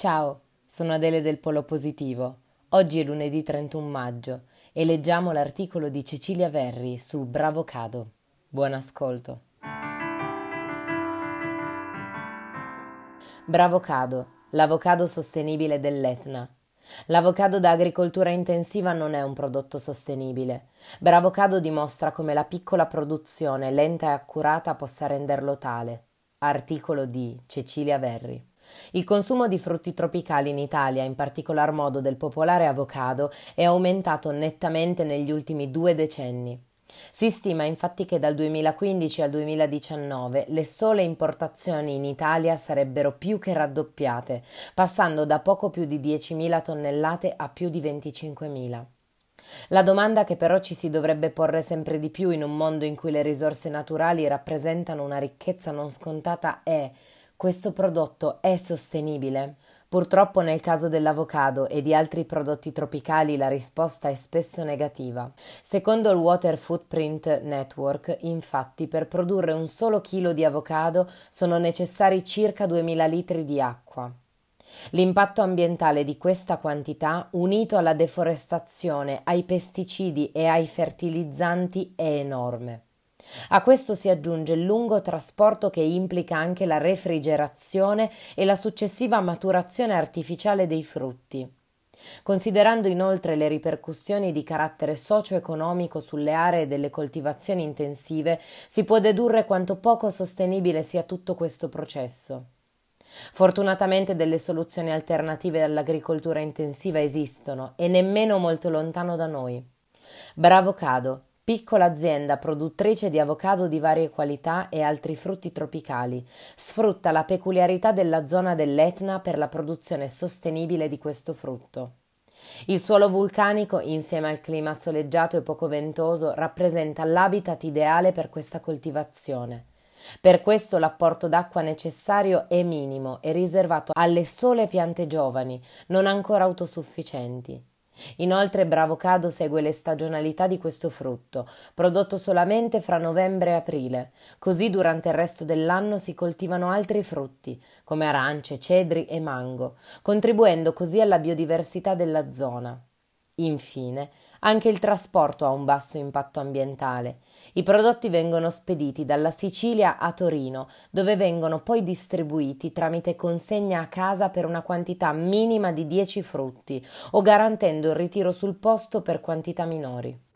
Ciao, sono Adele del Polo Positivo. Oggi è lunedì 31 maggio e leggiamo l'articolo di Cecilia Verri su Bravocado. Buon ascolto. Bravocado, l'avocado sostenibile dell'Etna. L'avocado da agricoltura intensiva non è un prodotto sostenibile. Bravocado dimostra come la piccola produzione lenta e accurata possa renderlo tale. Articolo di Cecilia Verri. Il consumo di frutti tropicali in Italia, in particolar modo del popolare avocado, è aumentato nettamente negli ultimi due decenni. Si stima infatti che dal 2015 al 2019 le sole importazioni in Italia sarebbero più che raddoppiate, passando da poco più di 10.000 tonnellate a più di 25.000. La domanda che però ci si dovrebbe porre sempre di più in un mondo in cui le risorse naturali rappresentano una ricchezza non scontata è questo prodotto è sostenibile? Purtroppo nel caso dell'avocado e di altri prodotti tropicali la risposta è spesso negativa. Secondo il Water Footprint Network, infatti, per produrre un solo chilo di avocado sono necessari circa 2000 litri di acqua. L'impatto ambientale di questa quantità, unito alla deforestazione, ai pesticidi e ai fertilizzanti, è enorme. A questo si aggiunge il lungo trasporto che implica anche la refrigerazione e la successiva maturazione artificiale dei frutti. Considerando inoltre le ripercussioni di carattere socio-economico sulle aree delle coltivazioni intensive, si può dedurre quanto poco sostenibile sia tutto questo processo. Fortunatamente delle soluzioni alternative all'agricoltura intensiva esistono e nemmeno molto lontano da noi. Bravo Cado, Piccola azienda produttrice di avocado di varie qualità e altri frutti tropicali, sfrutta la peculiarità della zona dell'Etna per la produzione sostenibile di questo frutto. Il suolo vulcanico, insieme al clima soleggiato e poco ventoso, rappresenta l'habitat ideale per questa coltivazione. Per questo l'apporto d'acqua necessario è minimo e riservato alle sole piante giovani, non ancora autosufficienti. Inoltre Bravocado segue le stagionalità di questo frutto, prodotto solamente fra novembre e aprile. Così durante il resto dell'anno si coltivano altri frutti, come arance, cedri e mango, contribuendo così alla biodiversità della zona. Infine, anche il trasporto ha un basso impatto ambientale. I prodotti vengono spediti dalla Sicilia a Torino, dove vengono poi distribuiti tramite consegna a casa per una quantità minima di 10 frutti o garantendo il ritiro sul posto per quantità minori.